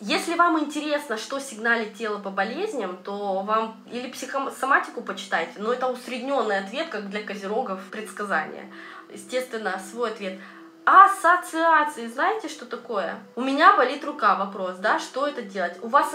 Если вам интересно, что сигналит тело по болезням, то вам или психосоматику почитайте, но это усредненный ответ, как для козерогов предсказания. Естественно, свой ответ. Ассоциации. Знаете, что такое? У меня болит рука. Вопрос, да? Что это делать? У вас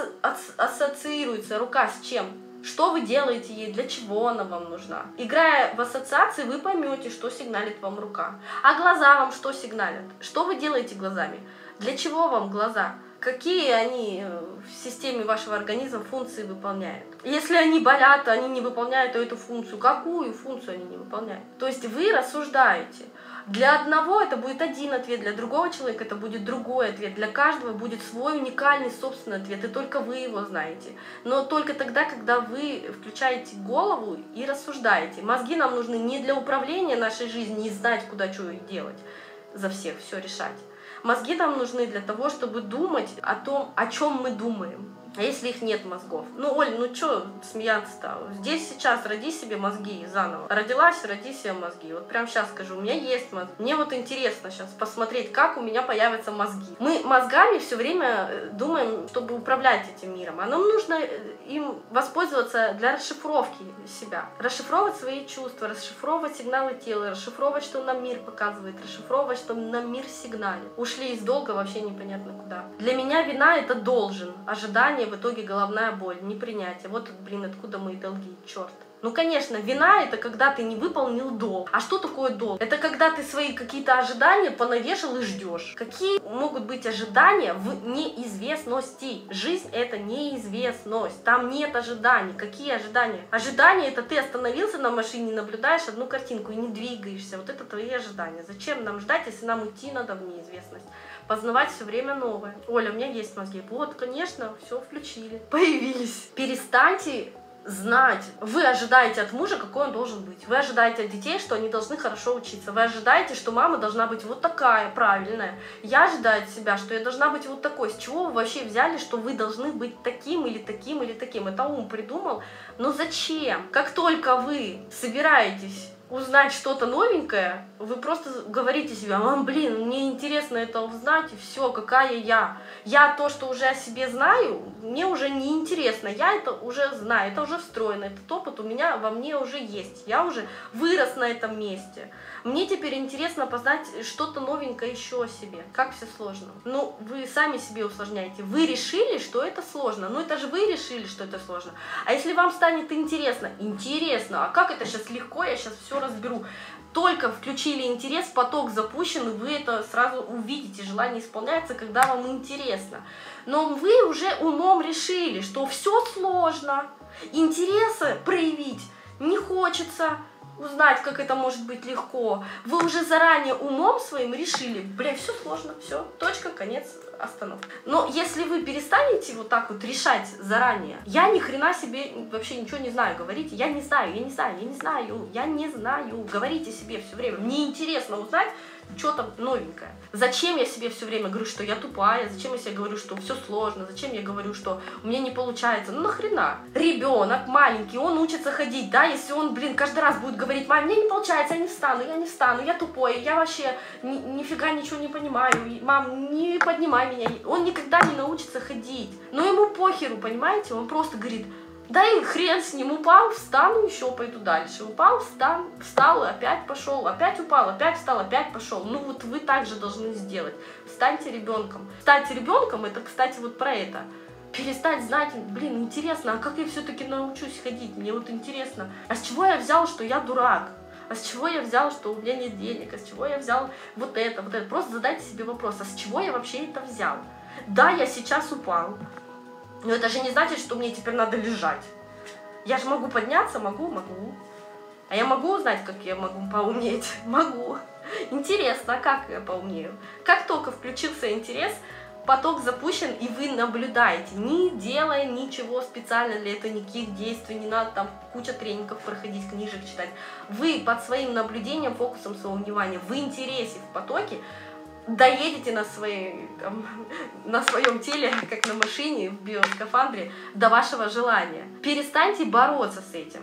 ассоциируется рука с чем? Что вы делаете ей, для чего она вам нужна. Играя в ассоциации, вы поймете, что сигналит вам рука. А глаза вам что сигналят? Что вы делаете глазами? Для чего вам глаза? Какие они э, в системе вашего организма функции выполняют? Если они болят, они не выполняют эту функцию. Какую функцию они не выполняют? То есть вы рассуждаете. Для одного это будет один ответ, для другого человека это будет другой ответ. Для каждого будет свой уникальный собственный ответ, и только вы его знаете. Но только тогда, когда вы включаете голову и рассуждаете. Мозги нам нужны не для управления нашей жизнью, не знать, куда что делать, за всех все решать. Мозги нам нужны для того, чтобы думать о том, о чем мы думаем. А если их нет мозгов? Ну, Оль, ну что смеяться-то? Здесь сейчас роди себе мозги заново. Родилась, роди себе мозги. Вот прям сейчас скажу, у меня есть мозги. Мне вот интересно сейчас посмотреть, как у меня появятся мозги. Мы мозгами все время э, думаем, чтобы управлять этим миром. А нам нужно э, им воспользоваться для расшифровки себя. Расшифровывать свои чувства, расшифровывать сигналы тела, расшифровывать, что нам мир показывает, расшифровывать, что нам мир сигналит. Ушли из долга вообще непонятно куда. Для меня вина это должен, ожидание в итоге головная боль, непринятие. Вот, блин, откуда мои долги, черт. Ну, конечно, вина это когда ты не выполнил долг. А что такое долг? Это когда ты свои какие-то ожидания понавешал и ждешь. Какие могут быть ожидания в неизвестности? Жизнь это неизвестность. Там нет ожиданий. Какие ожидания? Ожидания это ты остановился на машине, наблюдаешь одну картинку и не двигаешься. Вот это твои ожидания. Зачем нам ждать, если нам идти надо в неизвестность? Познавать все время новое. Оля, у меня есть мозги. Вот, конечно, все включили. Появились. Перестаньте знать. Вы ожидаете от мужа, какой он должен быть. Вы ожидаете от детей, что они должны хорошо учиться. Вы ожидаете, что мама должна быть вот такая, правильная. Я ожидаю от себя, что я должна быть вот такой. С чего вы вообще взяли, что вы должны быть таким или таким или таким? Это ум придумал. Но зачем? Как только вы собираетесь узнать что-то новенькое, вы просто говорите себе, а, блин, мне интересно это узнать, и все, какая я. Я то, что уже о себе знаю, мне уже не интересно, я это уже знаю, это уже встроено, этот опыт у меня во мне уже есть, я уже вырос на этом месте. Мне теперь интересно познать что-то новенькое еще о себе. Как все сложно. Ну, вы сами себе усложняете. Вы решили, что это сложно. Ну, это же вы решили, что это сложно. А если вам станет интересно, интересно, а как это сейчас легко, я сейчас все разберу. Только включили интерес, поток запущен, и вы это сразу увидите, желание исполняется, когда вам интересно. Но вы уже умом решили, что все сложно, интереса проявить не хочется, узнать, как это может быть легко. Вы уже заранее умом своим решили, бля, все сложно, все, точка, конец, остановка. Но если вы перестанете вот так вот решать заранее, я ни хрена себе вообще ничего не знаю, говорите, я не знаю, я не знаю, я не знаю, я не знаю, говорите себе все время, мне интересно узнать, что-то новенькое. Зачем я себе все время говорю, что я тупая, зачем я себе говорю, что все сложно, зачем я говорю, что у меня не получается. Ну нахрена? Ребенок маленький, он учится ходить, да, если он, блин, каждый раз будет говорить, мам, мне не получается, я не встану, я не встану, я тупой, я вообще ни, нифига ничего не понимаю, мам, не поднимай меня. Он никогда не научится ходить. Но ему похеру, понимаете? Он просто говорит, да и хрен с ним, упал, встану, еще пойду дальше. Упал, встал, встал, опять пошел, опять упал, опять встал, опять пошел. Ну вот вы также должны сделать. Станьте ребенком. Стать ребенком, это, кстати, вот про это. Перестать знать, блин, интересно, а как я все-таки научусь ходить? Мне вот интересно. А с чего я взял, что я дурак? А с чего я взял, что у меня нет денег? А с чего я взял вот это, вот это? Просто задайте себе вопрос, а с чего я вообще это взял? Да, я сейчас упал, но это же не значит, что мне теперь надо лежать. Я же могу подняться, могу, могу. А я могу узнать, как я могу поумнеть? Могу. Интересно, а как я поумнею? Как только включился интерес, поток запущен, и вы наблюдаете, не делая ничего специально для этого, никаких действий, не надо там куча тренингов проходить, книжек читать. Вы под своим наблюдением, фокусом своего внимания, в интересе, в потоке, доедете на, своей, там, на своем теле, как на машине, в биоскафандре, до вашего желания. Перестаньте бороться с этим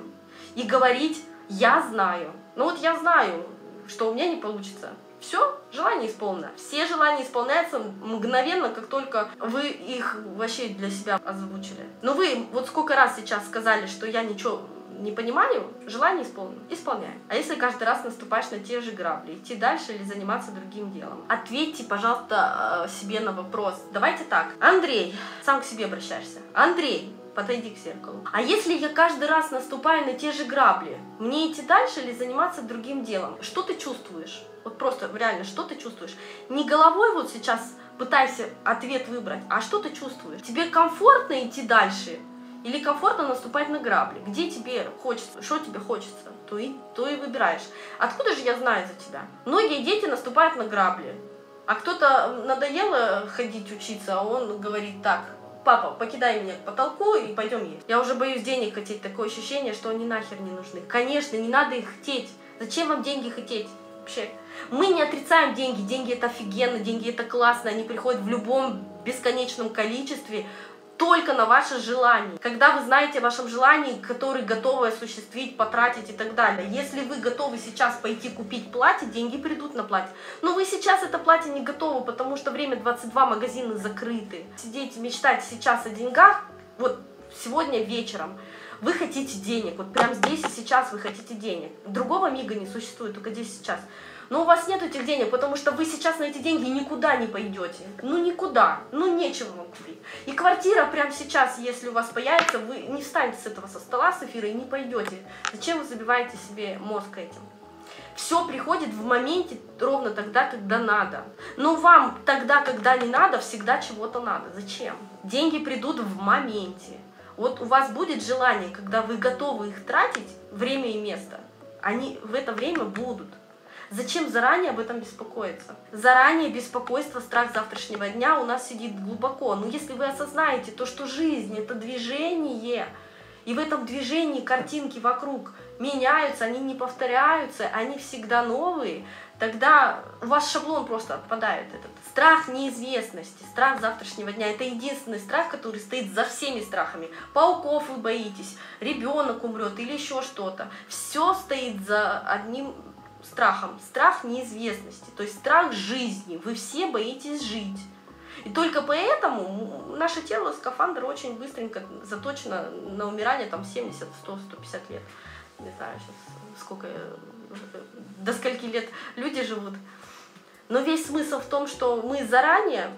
и говорить «я знаю». Ну вот я знаю, что у меня не получится. Все, желание исполнено. Все желания исполняются мгновенно, как только вы их вообще для себя озвучили. Но вы вот сколько раз сейчас сказали, что я ничего не понимаю, желание исполнено, исполняй. А если каждый раз наступаешь на те же грабли, идти дальше или заниматься другим делом? Ответьте, пожалуйста, э, себе на вопрос. Давайте так. Андрей, сам к себе обращаешься. Андрей, подойди к зеркалу. А если я каждый раз наступаю на те же грабли, мне идти дальше или заниматься другим делом? Что ты чувствуешь? Вот просто реально, что ты чувствуешь? Не головой вот сейчас пытайся ответ выбрать, а что ты чувствуешь? Тебе комфортно идти дальше? Или комфортно наступать на грабли? Где тебе хочется, что тебе хочется, то и, то и выбираешь. Откуда же я знаю за тебя? Многие дети наступают на грабли. А кто-то надоело ходить учиться, а он говорит так, папа, покидай меня к потолку и пойдем есть. Я уже боюсь денег хотеть, такое ощущение, что они нахер не нужны. Конечно, не надо их хотеть. Зачем вам деньги хотеть? Вообще. Мы не отрицаем деньги, деньги это офигенно, деньги это классно, они приходят в любом бесконечном количестве, только на ваше желание. Когда вы знаете о вашем желании, которое готовы осуществить, потратить и так далее. Если вы готовы сейчас пойти купить платье, деньги придут на платье. Но вы сейчас это платье не готовы, потому что время 22, магазины закрыты. Сидеть мечтать сейчас о деньгах, вот сегодня вечером, вы хотите денег, вот прямо здесь и сейчас вы хотите денег. Другого мига не существует, только здесь и сейчас но у вас нет этих денег, потому что вы сейчас на эти деньги никуда не пойдете. Ну никуда, ну нечего вам купить. И квартира прямо сейчас, если у вас появится, вы не встанете с этого со стола, с эфира и не пойдете. Зачем вы забиваете себе мозг этим? Все приходит в моменте ровно тогда, когда надо. Но вам тогда, когда не надо, всегда чего-то надо. Зачем? Деньги придут в моменте. Вот у вас будет желание, когда вы готовы их тратить, время и место, они в это время будут. Зачем заранее об этом беспокоиться? Заранее беспокойство, страх завтрашнего дня у нас сидит глубоко. Но если вы осознаете то, что жизнь это движение, и в этом движении картинки вокруг меняются, они не повторяются, они всегда новые, тогда у вас шаблон просто отпадает этот. Страх неизвестности, страх завтрашнего дня – это единственный страх, который стоит за всеми страхами. Пауков вы боитесь, ребенок умрет или еще что-то. Все стоит за одним страхом. Страх неизвестности, то есть страх жизни. Вы все боитесь жить. И только поэтому наше тело, скафандр очень быстренько заточено на умирание там 70, 100, 150 лет. Не знаю сейчас сколько, до скольки лет люди живут. Но весь смысл в том, что мы заранее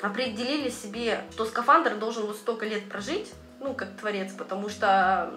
определили себе, что скафандр должен вот столько лет прожить, ну, как творец, потому что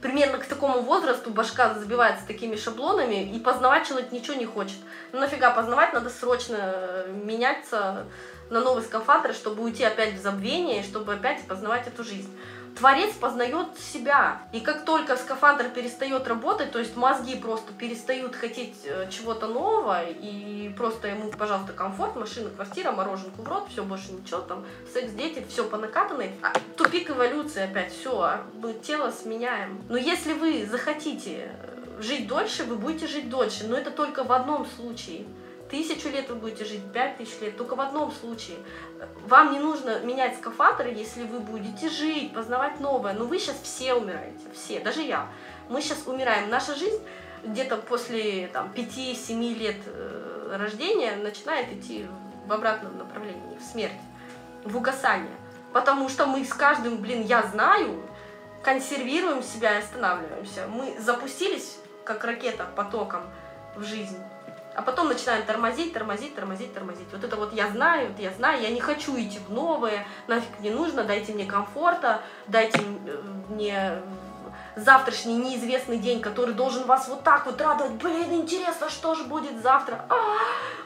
примерно к такому возрасту башка забивается такими шаблонами, и познавать человек ничего не хочет. Ну нафига познавать, надо срочно э, меняться на новый скафандр, чтобы уйти опять в забвение, чтобы опять познавать эту жизнь творец познает себя. И как только скафандр перестает работать, то есть мозги просто перестают хотеть э, чего-то нового, и просто ему, пожалуйста, комфорт, машина, квартира, мороженку в рот, все, больше ничего, там, секс, дети, все по накатанной. А, тупик эволюции опять, все, а мы тело сменяем. Но если вы захотите э, жить дольше, вы будете жить дольше, но это только в одном случае – Тысячу лет вы будете жить, пять тысяч лет, только в одном случае. Вам не нужно менять скафандры, если вы будете жить, познавать новое. Но вы сейчас все умираете, все, даже я. Мы сейчас умираем. Наша жизнь где-то после там, 5-7 лет э, рождения начинает идти в обратном направлении, в смерть, в угасание. Потому что мы с каждым, блин, я знаю, консервируем себя и останавливаемся. Мы запустились, как ракета, потоком в жизнь а потом начинаем тормозить, тормозить, тормозить, тормозить. Вот это вот я знаю, вот я знаю, я не хочу идти в новое, нафиг не нужно, дайте мне комфорта, дайте э, мне завтрашний неизвестный день, который должен вас вот так вот радовать. Блин, интересно, что же будет завтра? А,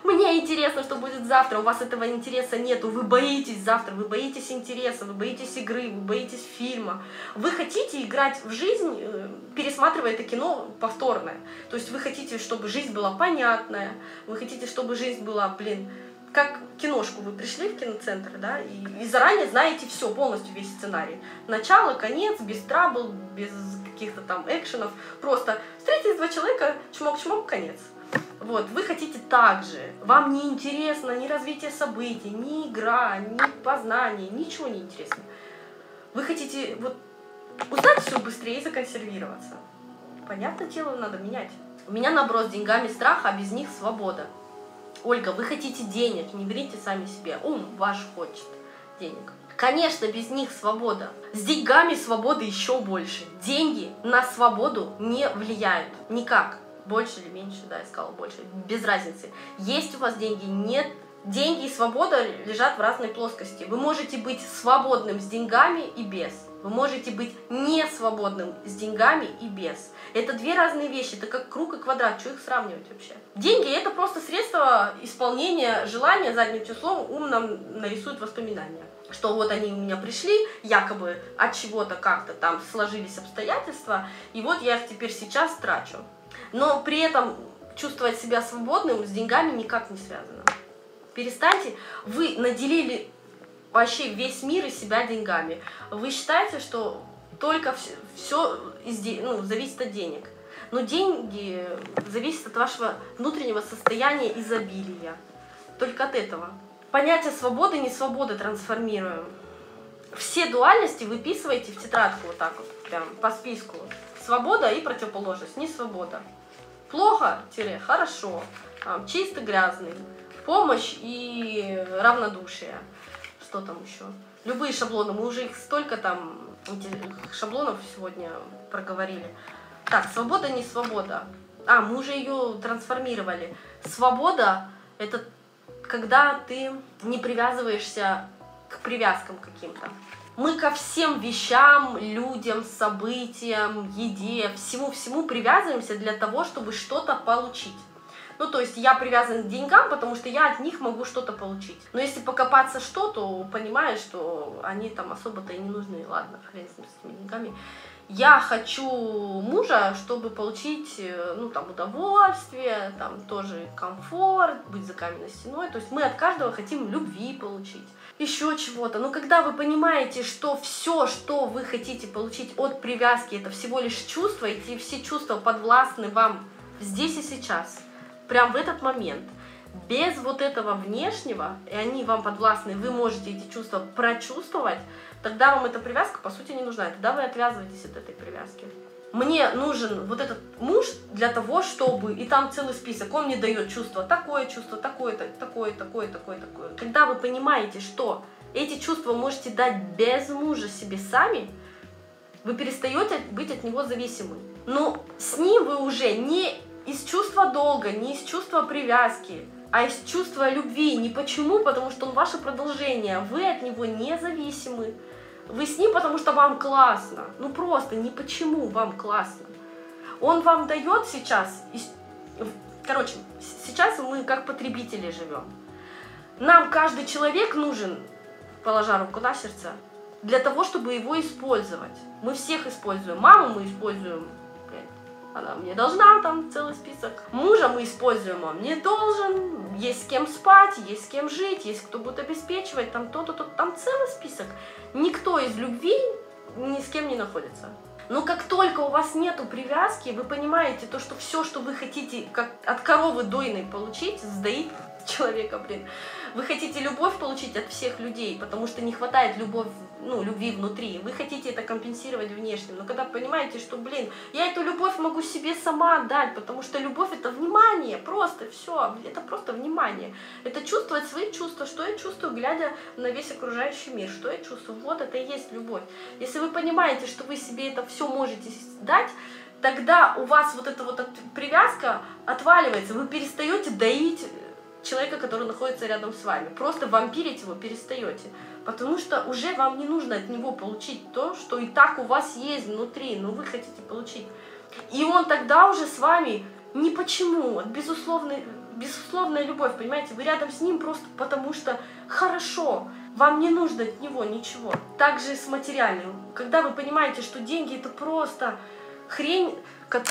мне интересно, что будет завтра. У вас этого интереса нету. Вы боитесь завтра, вы боитесь интереса, вы боитесь игры, вы боитесь фильма. Вы хотите играть в жизнь, э, пересматривая это кино повторное. То есть вы хотите, чтобы жизнь была понятная, вы хотите, чтобы жизнь была, блин, как киношку вы пришли в киноцентр, да, и, и заранее знаете все, полностью весь сценарий. Начало, конец, без трабл, без каких-то там экшенов. Просто встретились два человека, чмок-чмок, конец. Вот, вы хотите так же. Вам не интересно ни развитие событий, ни игра, ни познание, ничего не интересно. Вы хотите вот узнать все быстрее и законсервироваться. Понятно, тело надо менять. У меня наброс деньгами страха, а без них свобода. Ольга, вы хотите денег, не берите сами себе. Ум ваш хочет денег. Конечно, без них свобода. С деньгами свободы еще больше. Деньги на свободу не влияют. Никак. Больше или меньше, да, я сказала больше. Без разницы. Есть у вас деньги, нет. Деньги и свобода лежат в разной плоскости. Вы можете быть свободным с деньгами и без. Вы можете быть не свободным с деньгами и без. Это две разные вещи, это как круг и квадрат, что их сравнивать вообще? Деньги это просто средство исполнения желания задним числом, ум нам нарисует воспоминания что вот они у меня пришли, якобы от чего-то как-то там сложились обстоятельства, и вот я их теперь сейчас трачу. Но при этом чувствовать себя свободным с деньгами никак не связано. Перестаньте, вы наделили вообще весь мир из себя деньгами. Вы считаете, что только все, из, ну, зависит от денег. Но деньги зависят от вашего внутреннего состояния изобилия. Только от этого. Понятие свободы и несвободы трансформируем. Все дуальности выписывайте в тетрадку вот так вот, прям по списку. Свобода и противоположность, не свобода. Плохо-хорошо, чисто грязный, помощь и равнодушие. Что там еще? Любые шаблоны, мы уже их столько там шаблонов сегодня проговорили. Так, свобода, не свобода. А, мы уже ее трансформировали. Свобода – это когда ты не привязываешься к привязкам каким-то. Мы ко всем вещам, людям, событиям, еде, всему-всему привязываемся для того, чтобы что-то получить. Ну, то есть я привязан к деньгам, потому что я от них могу что-то получить. Но если покопаться что, то понимаешь, что они там особо-то и не нужны. Ладно, хрен с, этими деньгами. Я хочу мужа, чтобы получить, э, ну, там, удовольствие, там, тоже комфорт, быть за каменной стеной. То есть мы от каждого хотим любви получить еще чего-то. Но когда вы понимаете, что все, что вы хотите получить от привязки, это всего лишь чувства, эти все чувства подвластны вам здесь и сейчас – прям в этот момент, без вот этого внешнего, и они вам подвластны, вы можете эти чувства прочувствовать, тогда вам эта привязка, по сути, не нужна. И тогда вы отвязываетесь от этой привязки. Мне нужен вот этот муж для того, чтобы... И там целый список. Он мне дает чувство такое, чувство такое, такое, такое, такое, такое. Когда вы понимаете, что эти чувства можете дать без мужа себе сами, вы перестаете быть от него зависимы. Но с ним вы уже не чувства долга, не из чувства привязки, а из чувства любви. Не почему, потому что он ваше продолжение. Вы от него независимы. Вы с ним, потому что вам классно. Ну просто не почему вам классно. Он вам дает сейчас... Короче, сейчас мы как потребители живем. Нам каждый человек нужен, положа руку на сердце, для того, чтобы его использовать. Мы всех используем. Маму мы используем она мне должна, там целый список. Мужа мы используем, он мне должен, есть с кем спать, есть с кем жить, есть кто будет обеспечивать, там то-то, то там целый список. Никто из любви ни с кем не находится. Но как только у вас нету привязки, вы понимаете то, что все, что вы хотите как от коровы дойной получить, сдаит человека, блин. Вы хотите любовь получить от всех людей, потому что не хватает любовь, ну, любви внутри. Вы хотите это компенсировать внешним. Но когда понимаете, что, блин, я эту любовь могу себе сама дать, потому что любовь это внимание, просто все, это просто внимание. Это чувствовать свои чувства, что я чувствую, глядя на весь окружающий мир, что я чувствую. Вот это и есть любовь. Если вы понимаете, что вы себе это все можете дать, тогда у вас вот эта вот привязка отваливается, вы перестаете доить человека, который находится рядом с вами. Просто вампирить его перестаете. Потому что уже вам не нужно от него получить то, что и так у вас есть внутри, но вы хотите получить. И он тогда уже с вами не почему, от безусловной, безусловная любовь, понимаете, вы рядом с ним просто потому что хорошо, вам не нужно от него ничего. Также с материальным. Когда вы понимаете, что деньги это просто хрень, как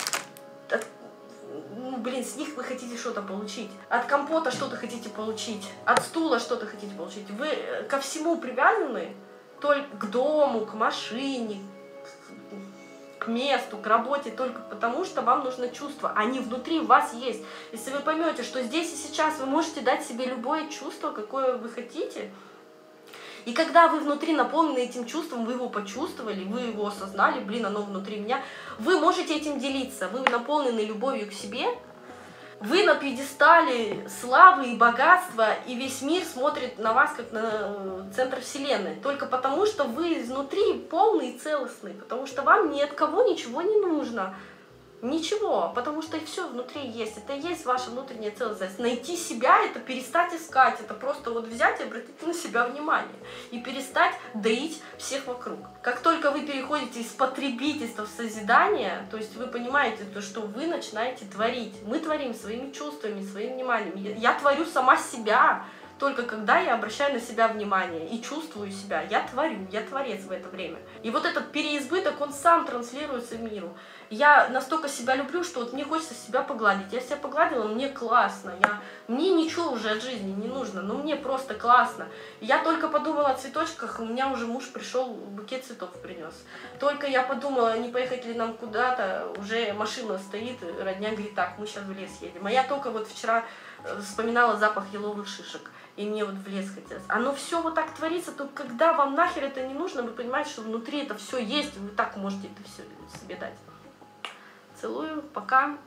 ну, блин, с них вы хотите что-то получить. От компота что-то хотите получить. От стула что-то хотите получить. Вы э, ко всему привязаны, только к дому, к машине, к месту, к работе, только потому что вам нужно чувство. Они внутри вас есть. Если вы поймете, что здесь и сейчас вы можете дать себе любое чувство, какое вы хотите, и когда вы внутри наполнены этим чувством, вы его почувствовали, вы его осознали, блин, оно внутри меня, вы можете этим делиться, вы наполнены любовью к себе, вы на пьедестале славы и богатства, и весь мир смотрит на вас как на э, центр вселенной. Только потому, что вы изнутри полный и целостный, потому что вам ни от кого ничего не нужно. Ничего, потому что все внутри есть. Это и есть ваша внутренняя целостность. Найти себя — это перестать искать. Это просто вот взять и обратить на себя внимание. И перестать доить всех вокруг. Как только вы переходите из потребительства в созидание, то есть вы понимаете, то, что вы начинаете творить. Мы творим своими чувствами, своим вниманием. Я, творю сама себя, только когда я обращаю на себя внимание и чувствую себя, я творю, я творец в это время. И вот этот переизбыток, он сам транслируется миру я настолько себя люблю, что вот мне хочется себя погладить. Я себя погладила, мне классно. Я, мне ничего уже от жизни не нужно, но мне просто классно. Я только подумала о цветочках, у меня уже муж пришел, букет цветов принес. Только я подумала, не поехать ли нам куда-то, уже машина стоит, родня говорит, так, мы сейчас в лес едем. А я только вот вчера э, вспоминала запах еловых шишек и мне вот в лес хотелось. Оно все вот так творится, то когда вам нахер это не нужно, вы понимаете, что внутри это все есть, вы так можете это все себе дать. Целую, пока.